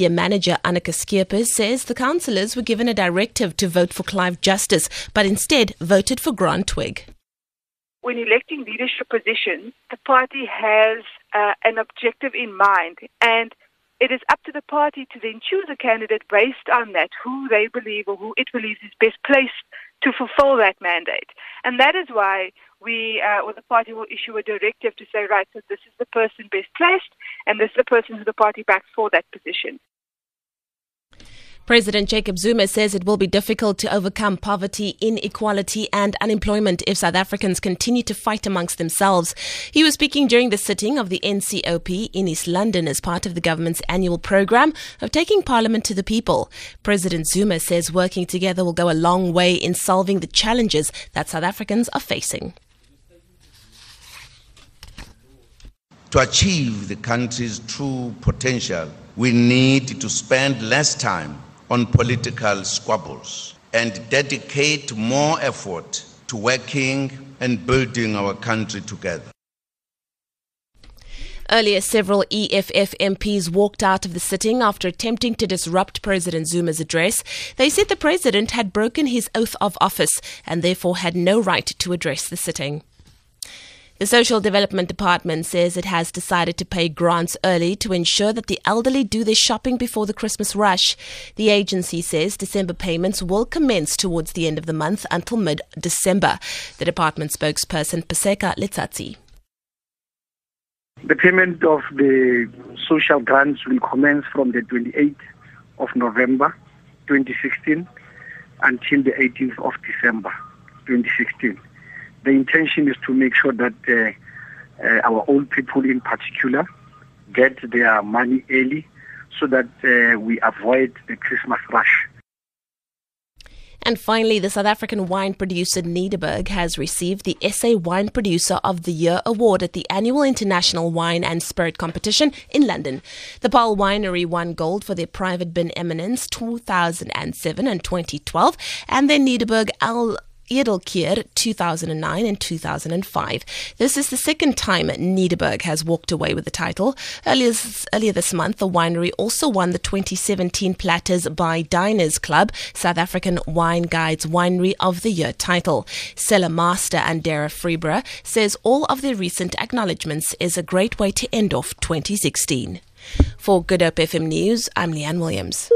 Media manager Annika Skeepers says the councillors were given a directive to vote for Clive Justice, but instead voted for Grant Twigg. When electing leadership positions, the party has uh, an objective in mind, and it is up to the party to then choose a candidate based on that, who they believe or who it believes is best placed to fulfill that mandate. And that is why we, uh, or the party will issue a directive to say, right, so this is the person best placed, and this is the person who the party backs for that position. President Jacob Zuma says it will be difficult to overcome poverty, inequality, and unemployment if South Africans continue to fight amongst themselves. He was speaking during the sitting of the NCOP in East London as part of the government's annual program of taking Parliament to the people. President Zuma says working together will go a long way in solving the challenges that South Africans are facing. To achieve the country's true potential, we need to spend less time on political squabbles and dedicate more effort to working and building our country together. Earlier, several EFF MPs walked out of the sitting after attempting to disrupt President Zuma's address. They said the president had broken his oath of office and therefore had no right to address the sitting. The Social Development Department says it has decided to pay grants early to ensure that the elderly do their shopping before the Christmas rush. The agency says December payments will commence towards the end of the month until mid December. The department spokesperson Paseka Letsatsi. The payment of the social grants will commence from the 28th of November 2016 until the 18th of December 2016 the intention is to make sure that uh, uh, our old people in particular get their money early so that uh, we avoid the Christmas rush. And finally, the South African wine producer Nederburg has received the SA Wine Producer of the Year award at the annual International Wine and Spirit Competition in London. The Paarl Winery won gold for their Private Bin Eminence 2007 and 2012, and their Nederburg Al Edelkeur 2009 and 2005. This is the second time Nederburg has walked away with the title. Earlier, earlier this month, the winery also won the 2017 Platters by Diners Club South African Wine Guides Winery of the Year title. Cellar Master Andrea Freeborough says all of their recent acknowledgements is a great way to end off 2016. For Good Hope FM News, I'm Leanne Williams.